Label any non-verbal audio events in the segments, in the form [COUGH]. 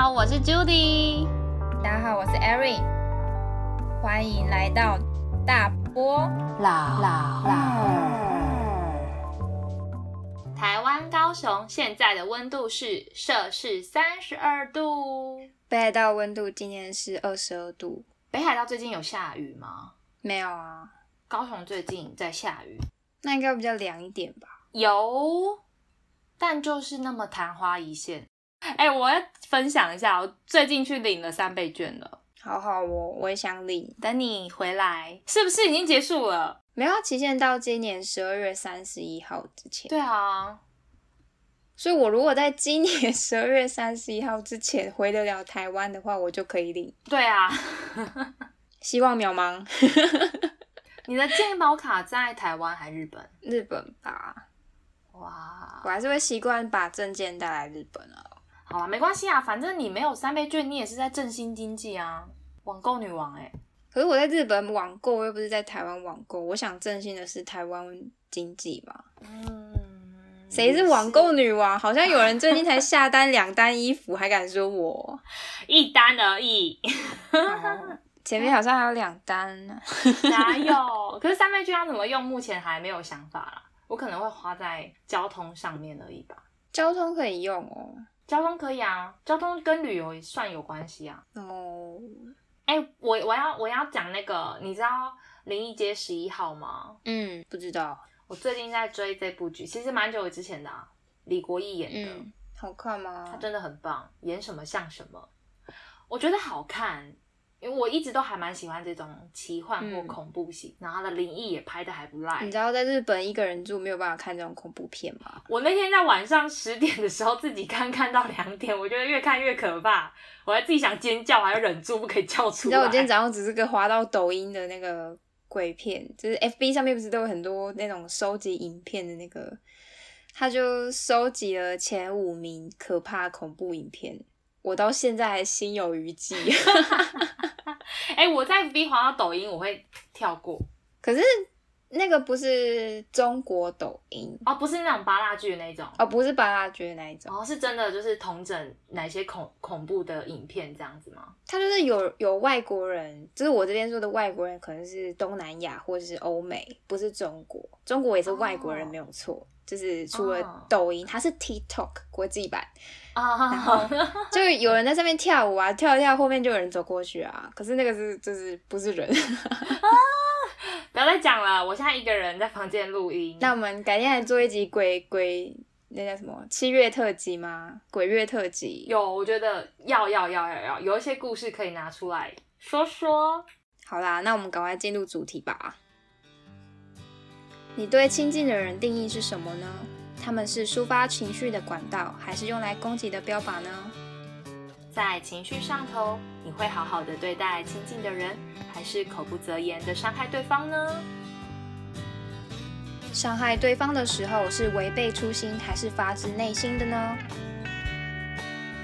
好，我是 Judy。大家好，我是 Erin。欢迎来到大波老老台湾高雄现在的温度是摄氏三十二度。北海道温度今天是二十二度。北海道最近有下雨吗？没有啊。高雄最近在下雨，那应该比较凉一点吧？有，但就是那么昙花一现。[LAUGHS] 哎，我要分享一下，我最近去领了三倍券了。好好哦，我也想领。等你回来，是不是已经结束了？没有，期限到今年十二月三十一号之前。对啊，所以我如果在今年 [LAUGHS] 十二月三十一号之前回得了台湾的话，我就可以领。对啊，[LAUGHS] 希望渺茫。你的健保卡在台湾还日本？日本吧。哇，我还是会习惯把证件带来日本啊。好了，没关系啊，反正你没有三倍券，你也是在振兴经济啊，网购女王哎。可是我在日本网购，又不是在台湾网购，我想振兴的是台湾经济嘛。嗯，谁是网购女王？好像有人最近才 [LAUGHS] 下单两单衣服，还敢说我一单而已。[LAUGHS] 前面好像还有两单呢，[LAUGHS] 哪有？可是三倍券要怎么用？目前还没有想法啦。我可能会花在交通上面而已吧。交通可以用哦。交通可以啊，交通跟旅游也算有关系啊。哦，哎，我我要我要讲那个，你知道《灵异街十一号》吗？嗯，不知道。我最近在追这部剧，其实蛮久之前的，啊李国毅演的。好看吗？他真的很棒，演什么像什么。我觉得好看。因为我一直都还蛮喜欢这种奇幻或恐怖型，然后它的灵异也拍的还不赖。你知道在日本一个人住没有办法看这种恐怖片吗？我那天在晚上十点的时候自己看，看到两点，我觉得越看越可怕，我还自己想尖叫，还要忍住不可以叫出来。你知道我今天早上只是个滑到抖音的那个鬼片，就是 FB 上面不是都有很多那种收集影片的那个，他就收集了前五名可怕恐怖影片。我到现在还心有余悸。[LAUGHS] 哎，我在 V 滑到抖音，我会跳过。可是那个不是中国抖音哦，不是那种八大剧的那种哦，不是八大剧的那一种哦，是真的就是同整哪些恐恐怖的影片这样子吗？他就是有有外国人，就是我这边说的外国人，可能是东南亚或者是欧美，不是中国。中国也是外国人没有错，就是除了抖音，它是 TikTok 国际版。然后就有人在上面跳舞啊，跳一跳，后面就有人走过去啊。可是那个是就是不是人啊！不要再讲了，我现在一个人在房间录音。那我们改天来做一集鬼鬼，那叫什么七月特辑吗？鬼月特辑有，我觉得要要要要要，有一些故事可以拿出来说说。好啦，那我们赶快进入主题吧。你对亲近的人定义是什么呢？他们是抒发情绪的管道，还是用来攻击的标靶呢？在情绪上头，你会好好的对待亲近的人，还是口不择言的伤害对方呢？伤害对方的时候，是违背初心，还是发自内心的呢？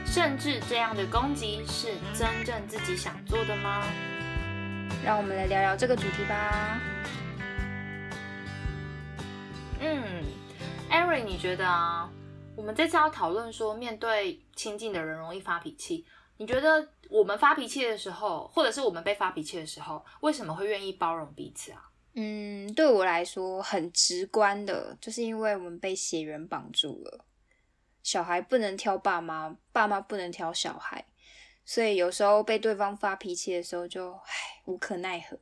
甚至这样的攻击是真正自己想做的吗？让我们来聊聊这个主题吧。嗯。Erin，你觉得啊，我们这次要讨论说，面对亲近的人容易发脾气。你觉得我们发脾气的时候，或者是我们被发脾气的时候，为什么会愿意包容彼此啊？嗯，对我来说很直观的，就是因为我们被血缘绑住了。小孩不能挑爸妈，爸妈不能挑小孩，所以有时候被对方发脾气的时候，就唉无可奈何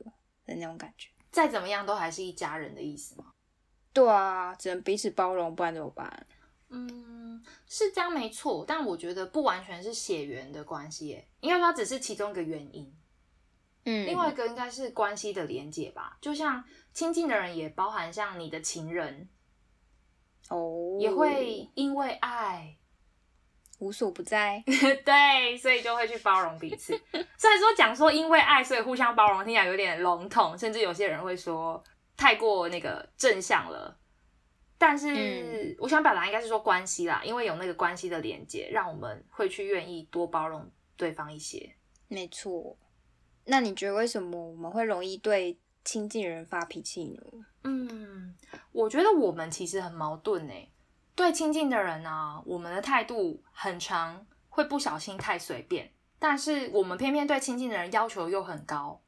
的那种感觉。再怎么样，都还是一家人的意思吗？对啊，只能彼此包容，不然怎么办？嗯，是这样没错，但我觉得不完全是血缘的关系，应该说只是其中一个原因。嗯，另外一个应该是关系的连结吧，就像亲近的人也包含像你的情人，哦，也会因为爱无所不在，[LAUGHS] 对，所以就会去包容彼此。虽然说讲说因为爱所以互相包容，听起来有点笼统，甚至有些人会说。太过那个正向了，但是我想表达应该是说关系啦，因为有那个关系的连接，让我们会去愿意多包容对方一些。没错，那你觉得为什么我们会容易对亲近人发脾气呢？嗯，我觉得我们其实很矛盾呢。对亲近的人呢，我们的态度很长会不小心太随便，但是我们偏偏对亲近的人要求又很高，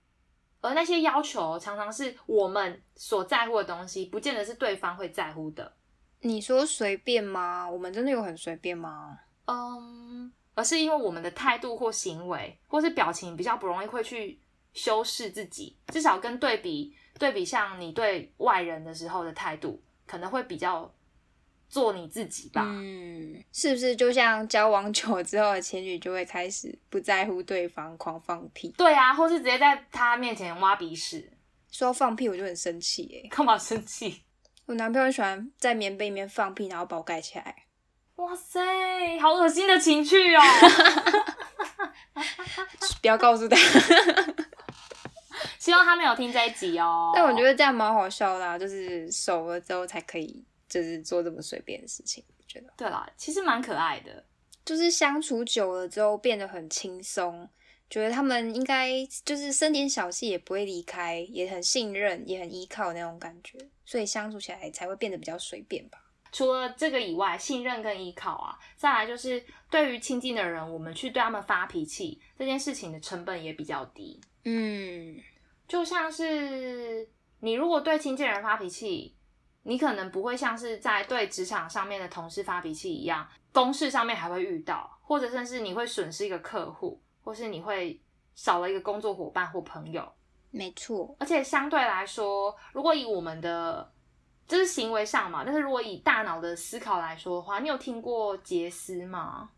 而那些要求常常是我们所在乎的东西，不见得是对方会在乎的。你说随便吗？我们真的有很随便吗？嗯，而是因为我们的态度或行为或是表情比较不容易会去修饰自己，至少跟对比对比，像你对外人的时候的态度，可能会比较。做你自己吧。嗯，是不是就像交往久之后的情侣就会开始不在乎对方，狂放屁？对啊，或是直接在他面前挖鼻屎。说放屁我就很生气哎，干嘛生气？[LAUGHS] 我男朋友喜欢在棉被里面放屁，然后把我盖起来。哇塞，好恶心的情趣哦！[LAUGHS] 不要告诉他。[LAUGHS] 希望他没有听这一集哦。但我觉得这样蛮好笑的，就是熟了之后才可以。就是做这么随便的事情，我觉得对啦，其实蛮可爱的。就是相处久了之后变得很轻松，觉得他们应该就是生点小气也不会离开，也很信任，也很依靠那种感觉，所以相处起来才会变得比较随便吧。除了这个以外，信任跟依靠啊，再来就是对于亲近的人，我们去对他们发脾气这件事情的成本也比较低。嗯，就像是你如果对亲近人发脾气。你可能不会像是在对职场上面的同事发脾气一样，公事上面还会遇到，或者甚至你会损失一个客户，或是你会少了一个工作伙伴或朋友。没错，而且相对来说，如果以我们的这是行为上嘛，但是如果以大脑的思考来说的话，你有听过杰斯吗？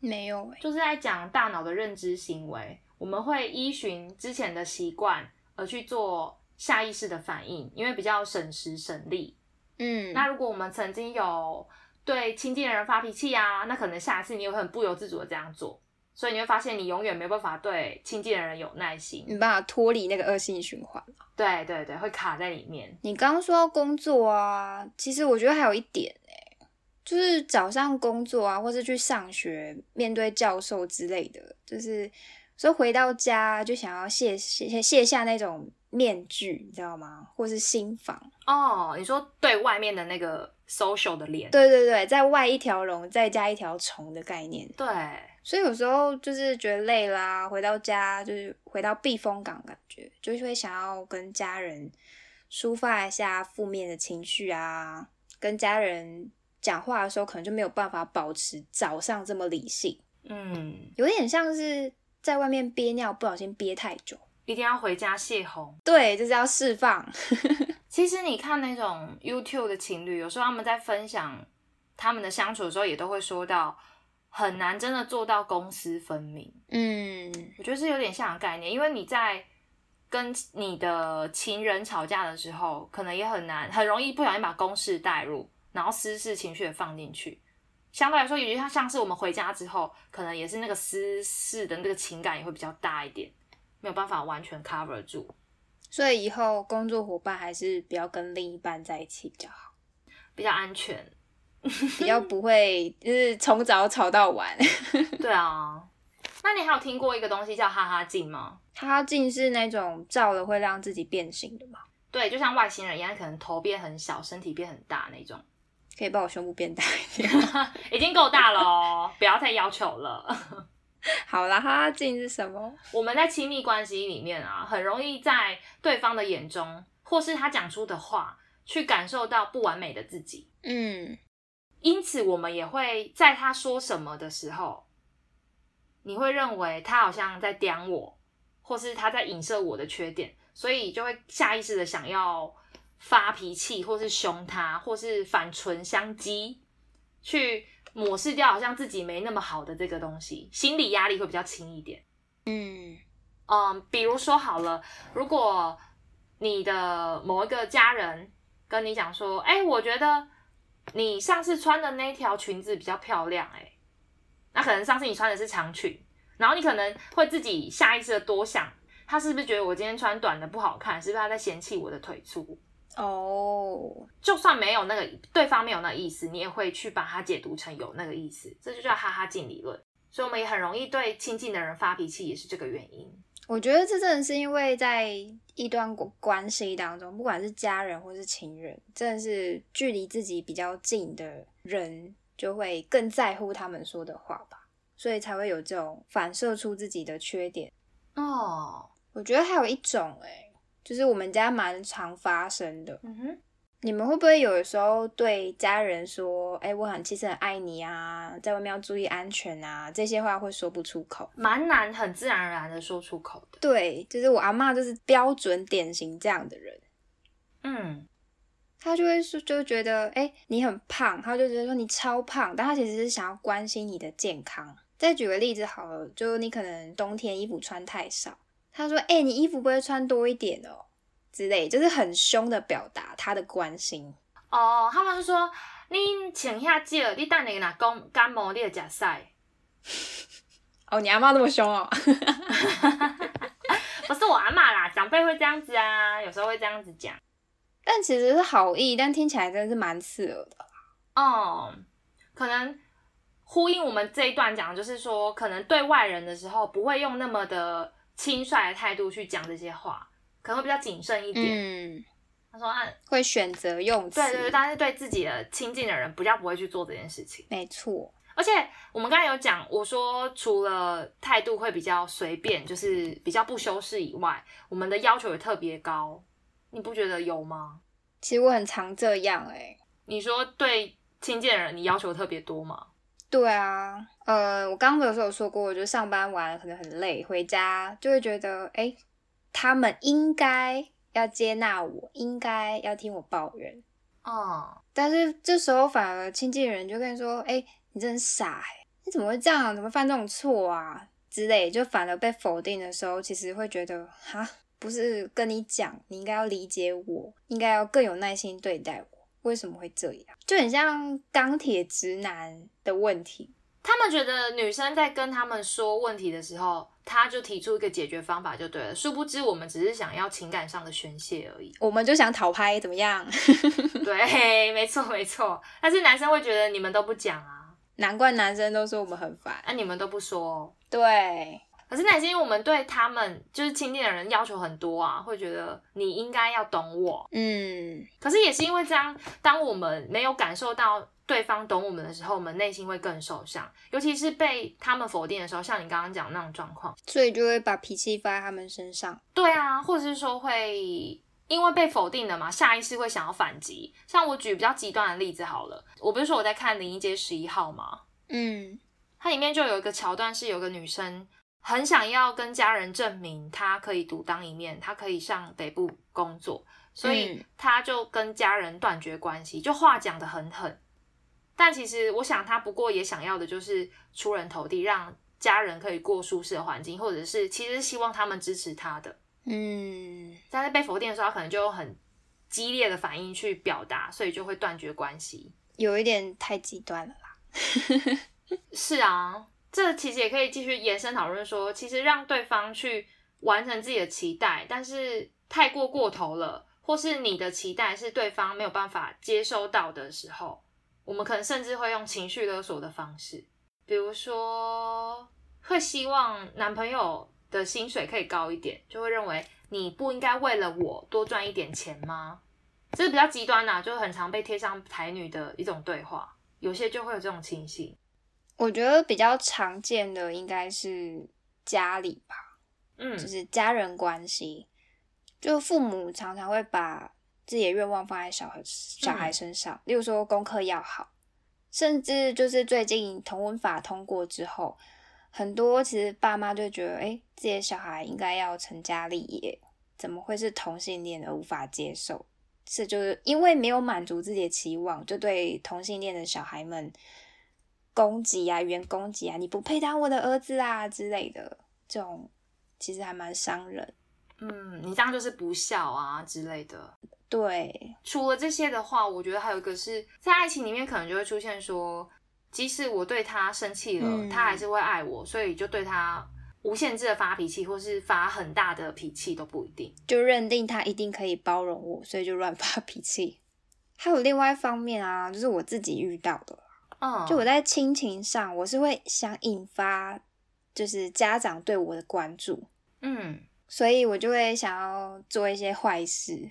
没有，就是在讲大脑的认知行为，我们会依循之前的习惯而去做下意识的反应，因为比较省时省力。嗯，那如果我们曾经有对亲近的人发脾气啊，那可能下次你有很不由自主的这样做，所以你会发现你永远没办法对亲近的人有耐心，没办法脱离那个恶性循环对对对，会卡在里面。你刚刚说到工作啊，其实我觉得还有一点哎，就是早上工作啊，或是去上学，面对教授之类的，就是所以回到家就想要卸卸卸下那种。面具，你知道吗？或是心房哦？你说对外面的那个 social 的脸，对对对，在外一条龙，再加一条虫的概念。对，所以有时候就是觉得累啦，回到家就是回到避风港，感觉就是会想要跟家人抒发一下负面的情绪啊。跟家人讲话的时候，可能就没有办法保持早上这么理性。嗯，有点像是在外面憋尿，不小心憋太久。一定要回家泄洪，对，就是要释放。[LAUGHS] 其实你看那种 YouTube 的情侣，有时候他们在分享他们的相处的时候，也都会说到很难真的做到公私分明。嗯，我觉得是有点像概念，因为你在跟你的情人吵架的时候，可能也很难，很容易不小心把公事带入，然后私事情绪也放进去。相对来说，有些像像是我们回家之后，可能也是那个私事的那个情感也会比较大一点。没有办法完全 cover 住，所以以后工作伙伴还是不要跟另一半在一起比较好，比较安全，[LAUGHS] 比较不会就是从早吵到晚。[LAUGHS] 对啊，那你还有听过一个东西叫哈哈镜吗？哈哈镜是那种照了会让自己变形的吗？对，就像外星人一样，可能头变很小，身体变很大那种。可以把我胸部变大一点，[LAUGHS] 已经够大了哦，不要再要求了。[LAUGHS] 好啦，哈哈镜是什么？我们在亲密关系里面啊，很容易在对方的眼中，或是他讲出的话，去感受到不完美的自己。嗯，因此我们也会在他说什么的时候，你会认为他好像在刁我，或是他在影射我的缺点，所以就会下意识的想要发脾气，或是凶他，或是反唇相讥，去。抹拭掉好像自己没那么好的这个东西，心理压力会比较轻一点。嗯嗯，比如说好了，如果你的某一个家人跟你讲说，哎，我觉得你上次穿的那条裙子比较漂亮，哎，那可能上次你穿的是长裙，然后你可能会自己下意识的多想，他是不是觉得我今天穿短的不好看，是不是他在嫌弃我的腿粗？哦，就算没有那个对方没有那个意思，你也会去把它解读成有那个意思，这就叫哈哈镜理论。所以我们也很容易对亲近的人发脾气，也是这个原因。我觉得这真的是因为在一段关系当中，不管是家人或是情人，真的是距离自己比较近的人，就会更在乎他们说的话吧。所以才会有这种反射出自己的缺点。哦，我觉得还有一种哎、就是我们家蛮常发生的。嗯哼，你们会不会有的时候对家人说：“哎、我很其实很爱你啊，在外面要注意安全啊”这些话会说不出口？蛮难很自然而然的说出口的。对，就是我阿妈就是标准典型这样的人。嗯，他就会说，就会觉得，哎、你很胖，他就觉得说你超胖，但他其实是想要关心你的健康。再举个例子好了，就你可能冬天衣服穿太少，她说，哎、你衣服不会穿多一点哦，之类，就是很凶的表达他的关心。哦，他们是说你请下少，你等下若讲感冒，你就食晒。哦，你阿妈那么凶哦？[LAUGHS] 不是我阿妈啦，长辈会这样子啊，有时候会这样子讲。但其实是好意，但听起来真的是蛮刺耳的。哦，可能呼应我们这一段讲，的就是说，可能对外人的时候不会用那么的轻率的态度去讲这些话，可能会比较谨慎一点。嗯，他说，啊，会选择用词。对对对，但是对自己的亲近的人比较不会去做这件事情。没错。而且我们刚才有讲，我说除了态度会比较随便，就是比较不修饰以外，我们的要求也特别高，你不觉得有吗？其实我很常这样哎、你说对亲近的人，你要求特别多吗？对啊，呃，我刚刚有时候有说过，我就上班完可能很累，回家就会觉得，哎、他们应该要接纳我，应该要听我抱怨。哦，但是这时候反而亲近人就跟你说，哎、你真傻哎、你怎么会这样？怎么犯这种错啊？之类，就反而被否定的时候，其实会觉得，哈，不是跟你讲，你应该要理解我，应该要更有耐心对待我，为什么会这样？就很像钢铁直男的问题。他们觉得女生在跟他们说问题的时候，他就提出一个解决方法就对了，殊不知我们只是想要情感上的宣泄而已。我们就想讨拍，怎么样？[LAUGHS] 对，[LAUGHS] 没错没错。但是男生会觉得你们都不讲啊，难怪男生都说我们很烦。啊你们都不说。对，可是那也是因为我们对他们就是亲近的人要求很多啊，会觉得你应该要懂我。嗯，可是也是因为这样，当我们没有感受到对方懂我们的时候，我们内心会更受伤，尤其是被他们否定的时候，像你刚刚讲的那种状况。所以就会把脾气发在他们身上。对啊，或者是说会因为被否定了嘛，下意识会想要反击。像我举比较极端的例子好了，我不是说我在看《灵异街十一号》吗？嗯它里面就有一个桥段是有个女生很想要跟家人证明他可以独当一面，他可以上北部工作，所以他就跟家人断绝关系，就话讲的很狠。但其实我想，他不过也想要的就是出人头地，让家人可以过舒适的环境，或者是其实是希望他们支持他的。嗯，但是被否定的时候，他可能就很激烈的反应去表达，所以就会断绝关系。有一点太极端了啦。[LAUGHS] 是啊，这其实也可以继续延伸讨论说，其实让对方去完成自己的期待，但是太过过头了，或是你的期待是对方没有办法接收到的时候，我们可能甚至会用情绪勒索的方式，比如说会希望男朋友的薪水可以高一点，就会认为你不应该为了我多赚一点钱吗？这是比较极端啦、就很常被贴上台女的一种对话，有些就会有这种情形。我觉得比较常见的应该是家里吧，嗯，就是家人关系，就父母常常会把自己的愿望放在小孩小孩身上，例如说功课要好，甚至就是最近同文法通过之后，很多其实爸妈就觉得，哎，自己的小孩应该要成家立业，怎么会是同性恋而无法接受？是就是因为没有满足自己的期望，就对同性恋的小孩们攻击啊、语言攻击啊，你不配当我的儿子啊之类的，这种其实还蛮伤人。嗯，你这样就是不孝啊之类的。对，除了这些的话，我觉得还有一个是在爱情里面可能就会出现说，即使我对他生气了，嗯他还是会爱我，所以就对他无限制的发脾气，或是发很大的脾气都不一定。就认定他一定可以包容我，所以就乱发脾气。还有另外一方面啊，就是我自己遇到的，嗯，就我在亲情上，我是会想引发就是家长对我的关注，嗯，所以我就会想要做一些坏事。[LAUGHS]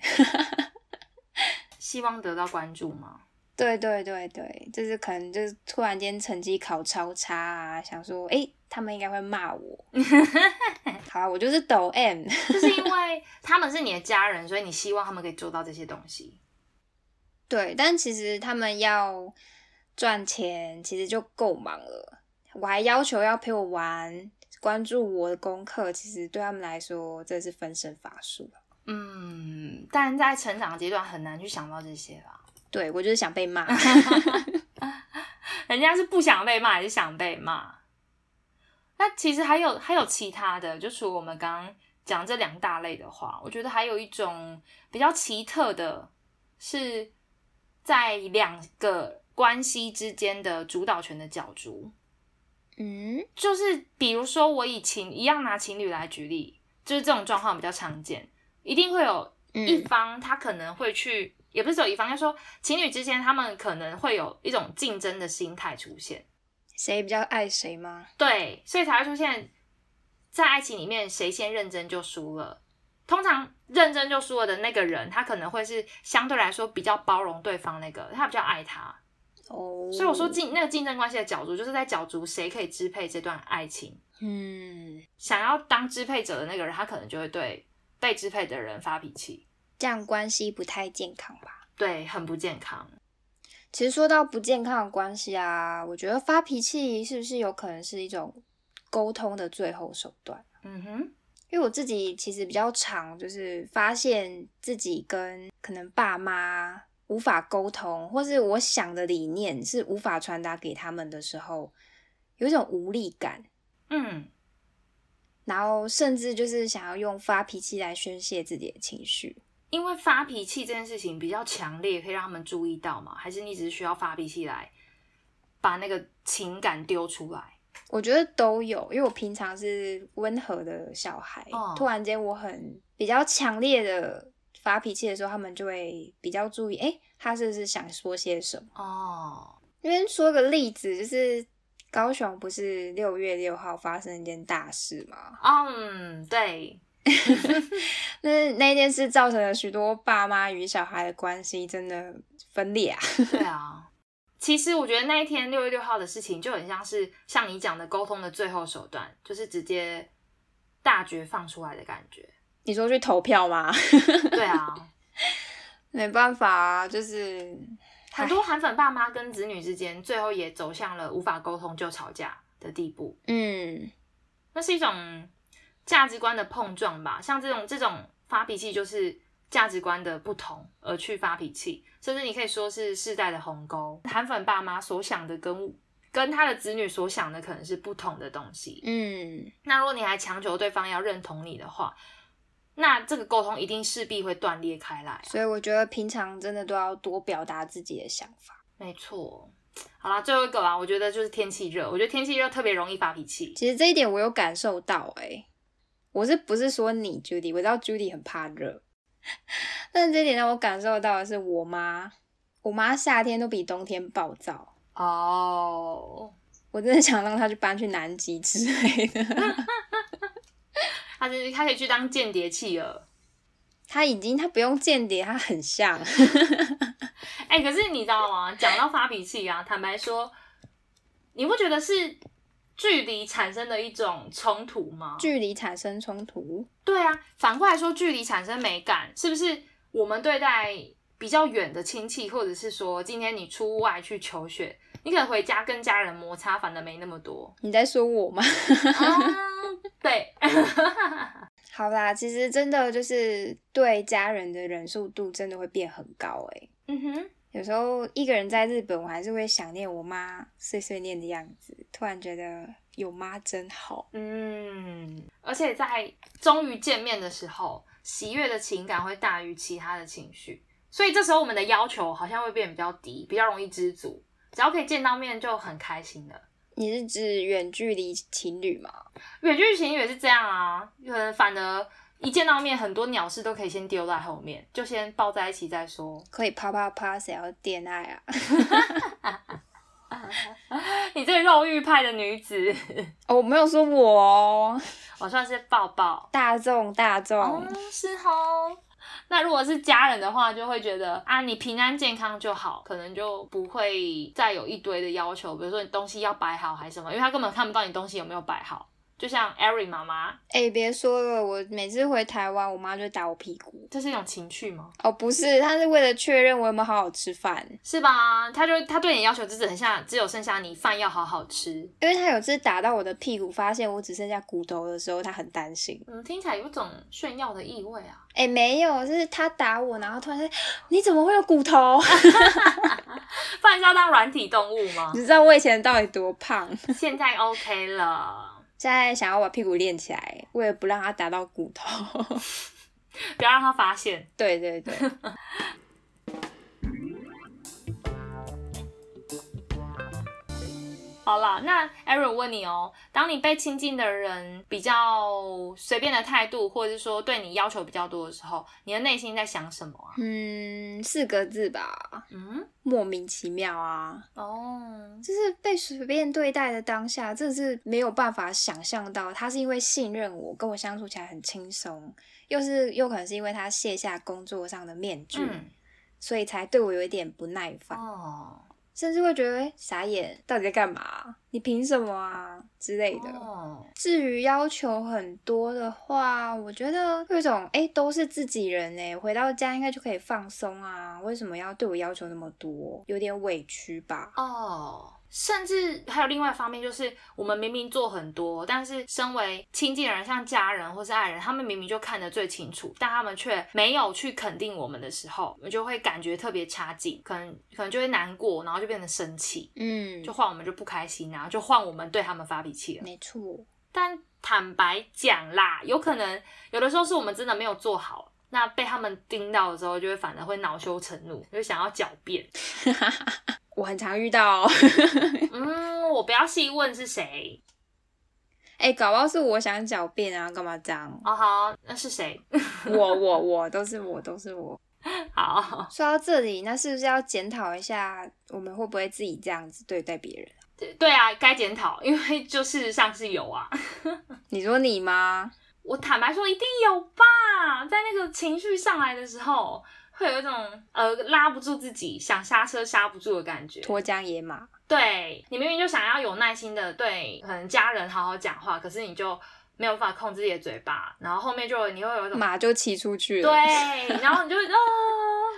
[LAUGHS] 希望得到关注吗？对对对对，就是可能就是突然间成绩考超差啊，想说哎，他们应该会骂我。[LAUGHS] 好，我就是抖 M，就是因为他们是你的家人，所以你希望他们可以做到这些东西。对，但其实他们要赚钱，其实就够忙了。我还要求要陪我玩，关注我的功课，其实对他们来说，这是分身乏术。嗯，但在成长阶段很难去想到这些吧。对我就是想被骂 [LAUGHS] [LAUGHS] 人家是不想被骂，还是想被骂？那其实还有还有其他的，就除了我们刚刚讲这两大类的话，我觉得还有一种比较奇特的，是在两个关系之间的主导权的角逐。嗯，就是比如说我以情一样拿情侣来举例，就是这种状况比较常见，一定会有一方他可能会去。也不是只有一方，就说情侣之间，他们可能会有一种竞争的心态出现，谁比较爱谁吗？对，所以才会出现在爱情里面，谁先认真就输了。通常认真就输了的那个人，他可能会是相对来说比较包容对方，那个他比较爱他。哦，所以我说竞那个竞争关系的角逐，就是在角逐谁可以支配这段爱情。嗯，想要当支配者的那个人，他可能就会对被支配的人发脾气。这样关系不太健康吧？对，很不健康。其实说到不健康的关系啊，我觉得发脾气是不是有可能是一种沟通的最后手段？嗯哼，因为我自己其实比较常就是发现自己跟可能爸妈无法沟通，或是我想的理念是无法传达给他们的时候，有一种无力感。嗯，然后甚至就是想要用发脾气来宣泄自己的情绪。因为发脾气这件事情比较强烈，可以让他们注意到嘛？还是你只是需要发脾气来把那个情感丢出来？我觉得都有，因为我平常是温和的小孩，突然间我很比较强烈的发脾气的时候，他们就会比较注意，哎，他是不是想说些什么？哦，那边说个例子，就是高雄不是六月六号发生一件大事吗？嗯，对。[LAUGHS] 那那件事造成了许多爸妈与小孩的关系真的分裂啊！[LAUGHS] 对啊，其实我觉得那一天六月六号的事情就很像是像你讲的沟通的最后手段，就是直接大决放出来的感觉。你说去投票吗？[LAUGHS] 对啊，没办法啊，就是很多韩粉爸妈跟子女之间最后也走向了无法沟通就吵架的地步。嗯，那是一种。价值观的碰撞吧，像这种这种发脾气，就是价值观的不同而去发脾气，甚至你可以说是世代的鸿沟。韩粉爸妈所想的跟跟他的子女所想的可能是不同的东西。嗯，那如果你还强求对方要认同你的话，那这个沟通一定势必会断裂开来。所以我觉得平常真的都要多表达自己的想法。没错。好啦，最后一个啦，我觉得就是天气热。我觉得天气热特别容易发脾气。其实这一点我有感受到，哎。我是不是说你 Judy？我知道 Judy 很怕热，[LAUGHS] 但这点让我感受到的是，我妈，我妈夏天都比冬天暴躁哦。我真的想让她去搬去南极之类的。[LAUGHS] 她是他可以去当间谍企鹅。他已经，他不用间谍，他很像。[LAUGHS] 哎，可是你知道吗？讲到发脾气啊，坦白说，你不觉得是？距离产生的一种冲突吗？距离产生冲突，对啊。反过来说，距离产生美感，是不是我们对待比较远的亲戚，或者是说今天你出外去求学，你可能回家跟家人摩擦，反而没那么多。你在说我吗？对。[LAUGHS] 好啦，其实真的就是对家人的忍受度真的会变很高哎。嗯哼。有时候一个人在日本，我还是会想念我妈碎碎念的样子。突然觉得有妈真好。嗯，而且在终于见面的时候，喜悦的情感会大于其他的情绪，所以这时候我们的要求好像会变比较低，比较容易知足。只要可以见到面就很开心了。你是指远距离情侣吗？远距离情侣也是这样啊，可能反而。一见到面，很多鸟事都可以先丢在后面，就先抱在一起再说。可以啪啪啪，谁要恋爱啊？[LAUGHS] 你这个肉欲派的女子，[LAUGHS] 我没有说我，哦 [LAUGHS] 我算是抱抱。大众大众，是哦。那如果是家人的话，就会觉得啊，你平安健康就好，可能就不会再有一堆的要求，比如说你东西要摆好还是什么，因为他根本看不到你东西有没有摆好。就像 Erin 妈妈，哎，别说了，我每次回台湾，我妈就打我屁股。这是一种情趣吗？哦，不是，她是为了确认我有没有好好吃饭，是吧？她就她对你要求就是很像，只有剩下你饭要好好吃。因为她有次打到我的屁股，发现我只剩下骨头的时候，她很担心。嗯，听起来有种炫耀的意味啊。哎，没有，就是她打我，然后突然说你怎么会有骨头？不然是要当软体动物吗？你知道我以前到底多胖？[LAUGHS] 现在 OK 了。现在想要把屁股练起来，为了不让它打到骨头，[LAUGHS] 不要让他发现。对对对。好了，那 Aaron 问你哦，当你被亲近的人比较随便的态度，或者是说对你要求比较多的时候，你的内心在想什么啊？嗯，四个字吧。嗯，莫名其妙啊。哦，就是被随便对待的当下，这是没有办法想象到，他是因为信任我，跟我相处起来很轻松，又是又可能是因为他卸下工作上的面具，所以才对我有一点不耐烦。哦。甚至会觉得傻眼，到底在干嘛？你凭什么啊之类的。至于要求很多的话，我觉得有一种哎，都是自己人哎，回到家应该就可以放松啊，为什么要对我要求那么多？有点委屈吧。哦。甚至还有另外一方面，就是我们明明做很多，但是身为亲近的人，像家人或是爱人，他们明明就看得最清楚，但他们却没有去肯定我们的时候，我们就会感觉特别差劲，可能可能就会难过，然后就变成生气，嗯，就换我们就不开心，然后就换我们对他们发脾气了。没错，但坦白讲啦，有可能有的时候是我们真的没有做好，那被他们盯到的时候，就会反而会恼羞成怒，就想要狡辩。[LAUGHS] 我很常遇到，[LAUGHS] 嗯，我不要细问是谁，哎，搞不好是我想狡辩啊，干嘛这样？哦好，那是谁？[LAUGHS] 我我我都是我都是我。[LAUGHS] 好，说到这里，那是不是要检讨一下，我们会不会自己这样子对待别人？对对啊，该检讨，因为就事实上是有啊。你说你吗？我坦白说，一定有吧，在那个情绪上来的时候。会有一种呃拉不住自己，想刹车刹不住的感觉，脱缰野马。对你明明就想要有耐心的对可能家人好好讲话，可是你就没有办法控制自己的嘴巴，然后后面就你会有一种马就骑出去了。对，然后你就会哦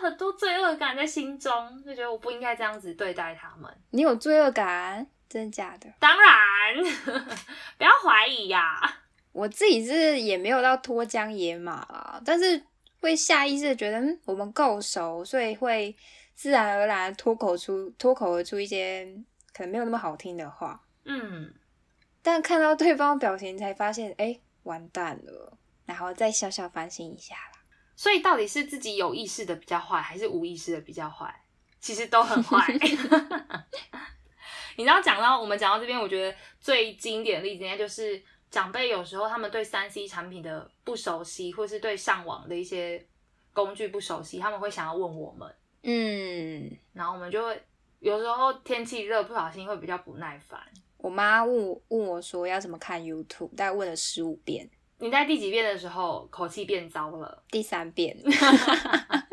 很多罪恶感在心中，就觉得我不应该这样子对待他们。你有罪恶感？真的假的？当然，[LAUGHS] 不要怀疑呀。我自己是也没有到脱缰野马啦，但是。会下意识的觉得，嗯，我们够熟，所以会自然而然脱口出脱口而出一些可能没有那么好听的话。嗯，但看到对方表情才发现，哎，完蛋了，然后再小小反省一下啦。所以到底是自己有意识的比较坏，还是无意识的比较坏？其实都很坏。[LAUGHS] [LAUGHS] 你知道讲到我们讲到这边，我觉得最经典的例子应该就是。长辈有时候他们对三 C 产品的不熟悉，或是对上网的一些工具不熟悉，他们会想要问我们，嗯，然后我们就会有时候天气热不小心会比较不耐烦。我妈问我问我说要怎么看 YouTube，大概问了十五遍。你在第几遍的时候口气变糟了？第三遍。[LAUGHS]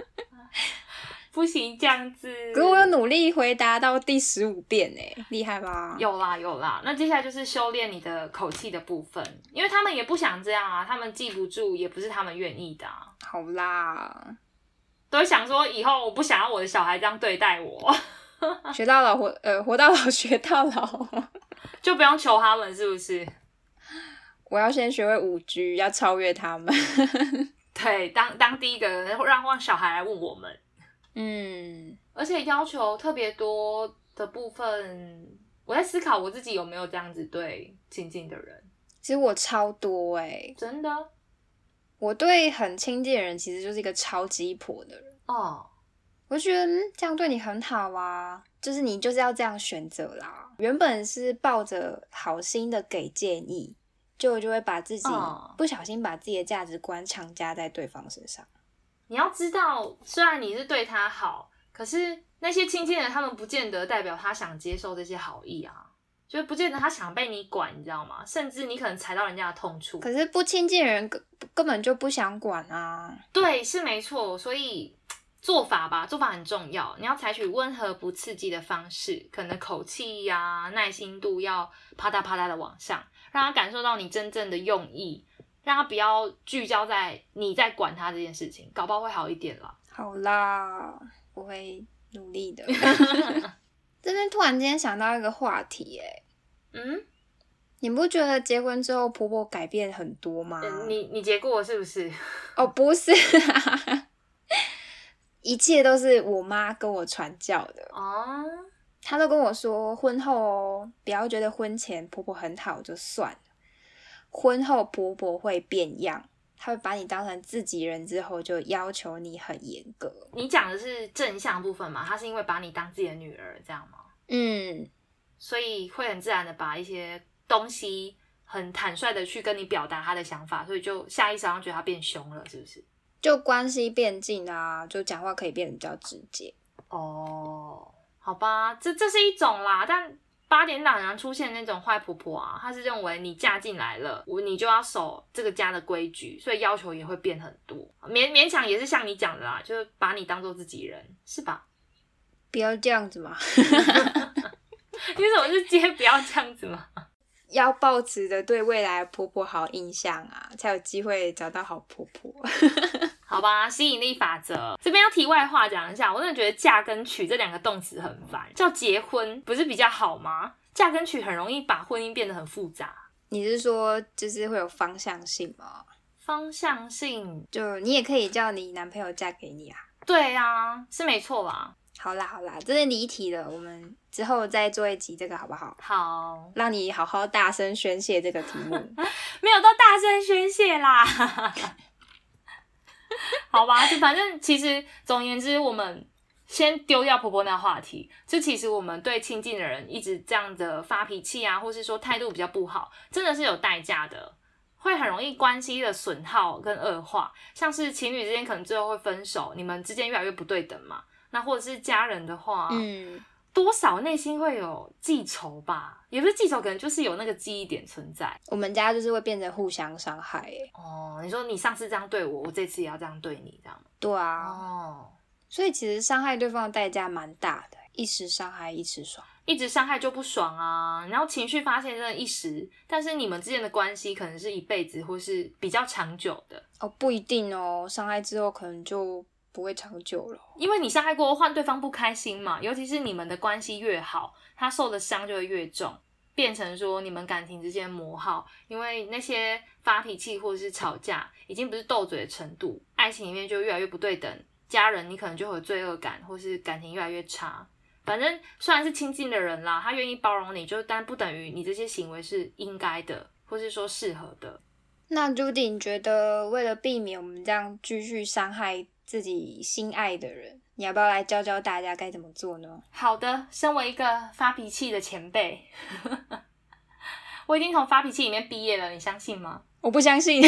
不行，这样子。可是我有努力回答到第十五遍呢，厉害吧？有啦有啦，那接下来就是修炼你的口气的部分，因为他们也不想这样啊，他们记不住，也不是他们愿意的。好啦，都想说以后我不想要我的小孩这样对待我。[LAUGHS] 学到老活，呃，活到老学到老，就不用求他们，是不是？我要先学会五 G，要超越他们。对，当当第一个人，让让小孩来问我们。嗯，而且要求特别多的部分，我在思考我自己有没有这样子对亲近的人。其实我超多哎，真的，我对很亲近的人其实就是一个超鸡婆的人哦。我觉得这样对你很好啊，就是你就是要这样选择啦。原本是抱着好心的给建议，就就会把自己不小心把自己的价值观强加在对方身上。你要知道，虽然你是对他好，可是那些亲近的人，他们不见得代表他想接受这些好意啊。就不见得他想被你管，你知道吗？甚至你可能踩到人家的痛处。可是不亲近的人根根本就不想管啊。对，是没错。所以做法吧，做法很重要。你要采取温和不刺激的方式，可能口气呀、耐心度要啪嗒啪嗒的往上，让他感受到你真正的用意，让他不要聚焦在你在管他这件事情，搞不好会好一点啦。好啦，我会努力的。[LAUGHS] 这边突然间想到一个话题，哎，嗯，你不觉得结婚之后婆婆改变很多吗？你你结过是不是？[LAUGHS] 哦，不是，[LAUGHS] 一切都是我妈跟我传教的哦。她都跟我说，婚后哦，不要觉得婚前婆婆很好就算了，婚后婆婆会变样。她会把你当成自己人之后，就要求你很严格。你讲的是正向部分嘛？她是因为把你当自己的女儿这样吗？嗯，所以会很自然的把一些东西很坦率的去跟你表达她的想法，所以就下意识上觉得她变凶了，是不是？就关系变近啊，就讲话可以变得比较直接。哦，好吧，这这是一种啦，但。八点档常出现那种坏婆婆啊，她是认为你嫁进来了，我你就要守这个家的规矩，所以要求也会变很多，勉勉强也是像你讲的啦，就是把你当做自己人，是吧？不要这样子嘛！你怎么是接不要这样子嘛？要保持的对未来婆婆好印象啊，才有机会找到好婆婆。好吧，吸引力法则这边要题外话讲一下，我真的觉得嫁跟娶这两个动词很烦，叫结婚不是比较好吗？嫁跟娶很容易把婚姻变得很复杂。你是说就是会有方向性吗？方向性就你也可以叫你男朋友嫁给你啊。对啊，是没错吧。好啦好啦，这是离题了，我们之后再做一集这个好不好？好，让你好好大声宣泄这个题目。[LAUGHS] 没有到大声宣泄啦。[LAUGHS] 好吧，就反正其实总而言之，我们先丢掉婆婆那话题。就其实我们对亲近的人一直这样的发脾气啊，或是说态度比较不好，真的是有代价的，会很容易关系的损耗跟恶化。像是情侣之间可能最后会分手，你们之间越来越不对等嘛。那或者是家人的话，嗯。多少内心会有记仇吧，也不是记仇，可能就是有那个记忆点存在。我们家就是会变成互相伤害，哦，你说你上次这样对我，我这次也要这样对你，这样。对啊。哦。所以其实伤害对方的代价蛮大的，一时伤害一时爽，一直伤害就不爽啊。然后情绪发泄真的一时，但是你们之间的关系可能是一辈子或是比较长久的。哦，不一定哦，伤害之后可能就。不会长久了，因为你伤害过，换对方不开心嘛。尤其是你们的关系越好，他受的伤就会越重，变成说你们感情之间磨耗。因为那些发脾气或者是吵架，已经不是斗嘴的程度，爱情里面就越来越不对等。家人你可能就会有罪恶感，或是感情越来越差。反正虽然是亲近的人啦，他愿意包容你，就但不等于你这些行为是应该的，或是说适合的。那 Judy 觉得，为了避免我们这样继续伤害。自己心爱的人，你要不要来教教大家该怎么做呢？好的，身为一个发脾气的前辈，[LAUGHS] 我已经从发脾气里面毕业了，你相信吗？我不相信，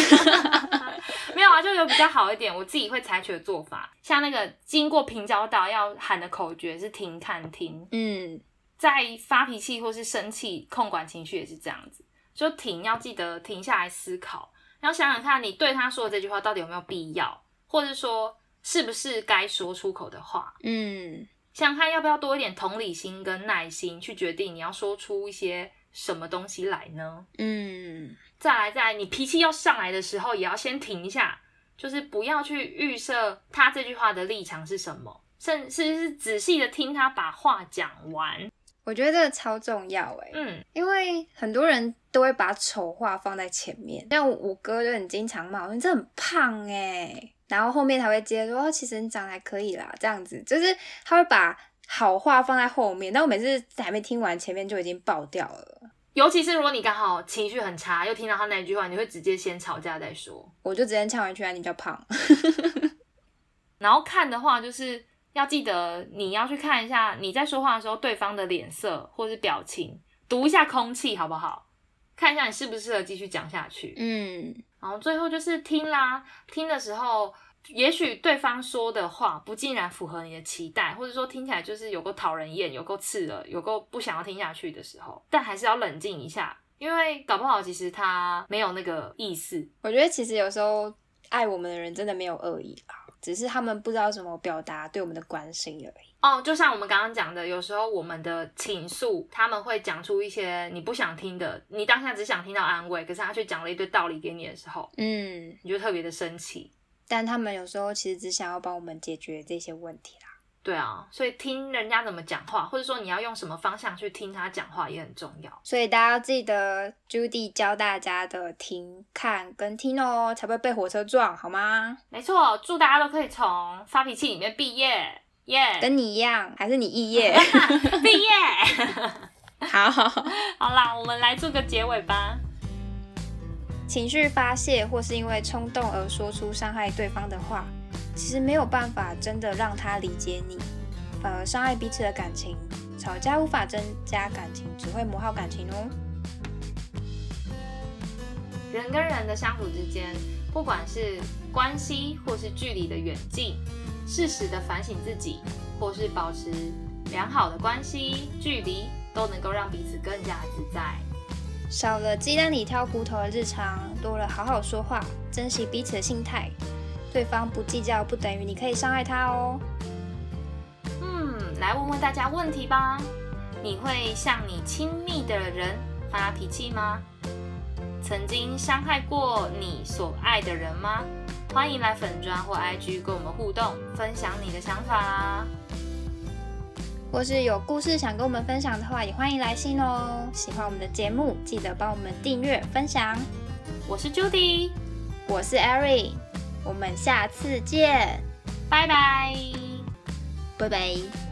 [LAUGHS] 没有啊，就有比较好一点，我自己会采取的做法，像那个经过平交道要喊的口诀是停、看、听。嗯，在发脾气或是生气、控管情绪也是这样子，就停，要记得停下来思考，要想想看你对他说的这句话到底有没有必要，或者说。是不是该说出口的话？嗯，想看要不要多一点同理心跟耐心，去决定你要说出一些什么东西来呢？嗯，再来，再来你脾气要上来的时候，也要先停一下，就是不要去预设他这句话的立场是什么，甚至是仔细的听他把话讲完。我觉得这个超重要哎，嗯，因为很多人都会把丑话放在前面，像我哥就很经常骂我，你这很胖哎。然后后面才会接说，其实你长得还可以啦，这样子就是他会把好话放在后面。但我每次还没听完，前面就已经爆掉了。尤其是如果你刚好情绪很差，又听到他那一句话，你会直接先吵架再说。我就直接呛回去啊，你比较胖。[LAUGHS] 然后看的话，就是要记得你要去看一下你在说话的时候对方的脸色或是表情，读一下空气好不好？看一下你适不适合继续讲下去。嗯。然后最后就是听啦，听的时候也许对方说的话不竟然符合你的期待，或者说听起来就是有够讨人厌、有够刺耳、有够不想要听下去的时候，但还是要冷静一下，因为搞不好其实他没有那个意思。我觉得其实有时候爱我们的人真的没有恶意啊，只是他们不知道怎么表达对我们的关心而已。哦，就像我们刚刚讲的，有时候我们的倾诉，他们会讲出一些你不想听的，你当下只想听到安慰，可是他却讲了一堆道理给你的时候，嗯，你就特别的生气。但他们有时候其实只想要帮我们解决这些问题啦。对啊，所以听人家怎么讲话，或者说你要用什么方向去听他讲话也很重要。所以大家要记得 Judy 教大家的听、看跟听哦，才不会被火车撞，好吗？没错，祝大家都可以从发脾气里面毕业。耶，跟你一样，还是你肄业 [LAUGHS] [LAUGHS] 毕业？[LAUGHS] 好，好啦，我们来做个结尾吧。情绪发泄或是因为冲动而说出伤害对方的话，其实没有办法真的让他理解你，反而伤害彼此的感情。吵架无法增加感情，只会磨耗感情哦。人跟人的相处之间，不管是关系或是距离的远近。适时的反省自己，或是保持良好的关系距离，都能够让彼此更加自在。少了鸡蛋里挑骨头的日常，多了好好说话，珍惜彼此的心态。对方不计较，不等于你可以伤害他哦。嗯，来问问大家问题吧。你会向你亲密的人发脾气吗？曾经伤害过你所爱的人吗？欢迎来粉砖或 IG 跟我们互动，分享你的想法，或是有故事想跟我们分享的话，也欢迎来信哦。喜欢我们的节目，记得帮我们订阅、分享。我是 Judy，我是 Ari，我们下次见，拜拜，拜拜。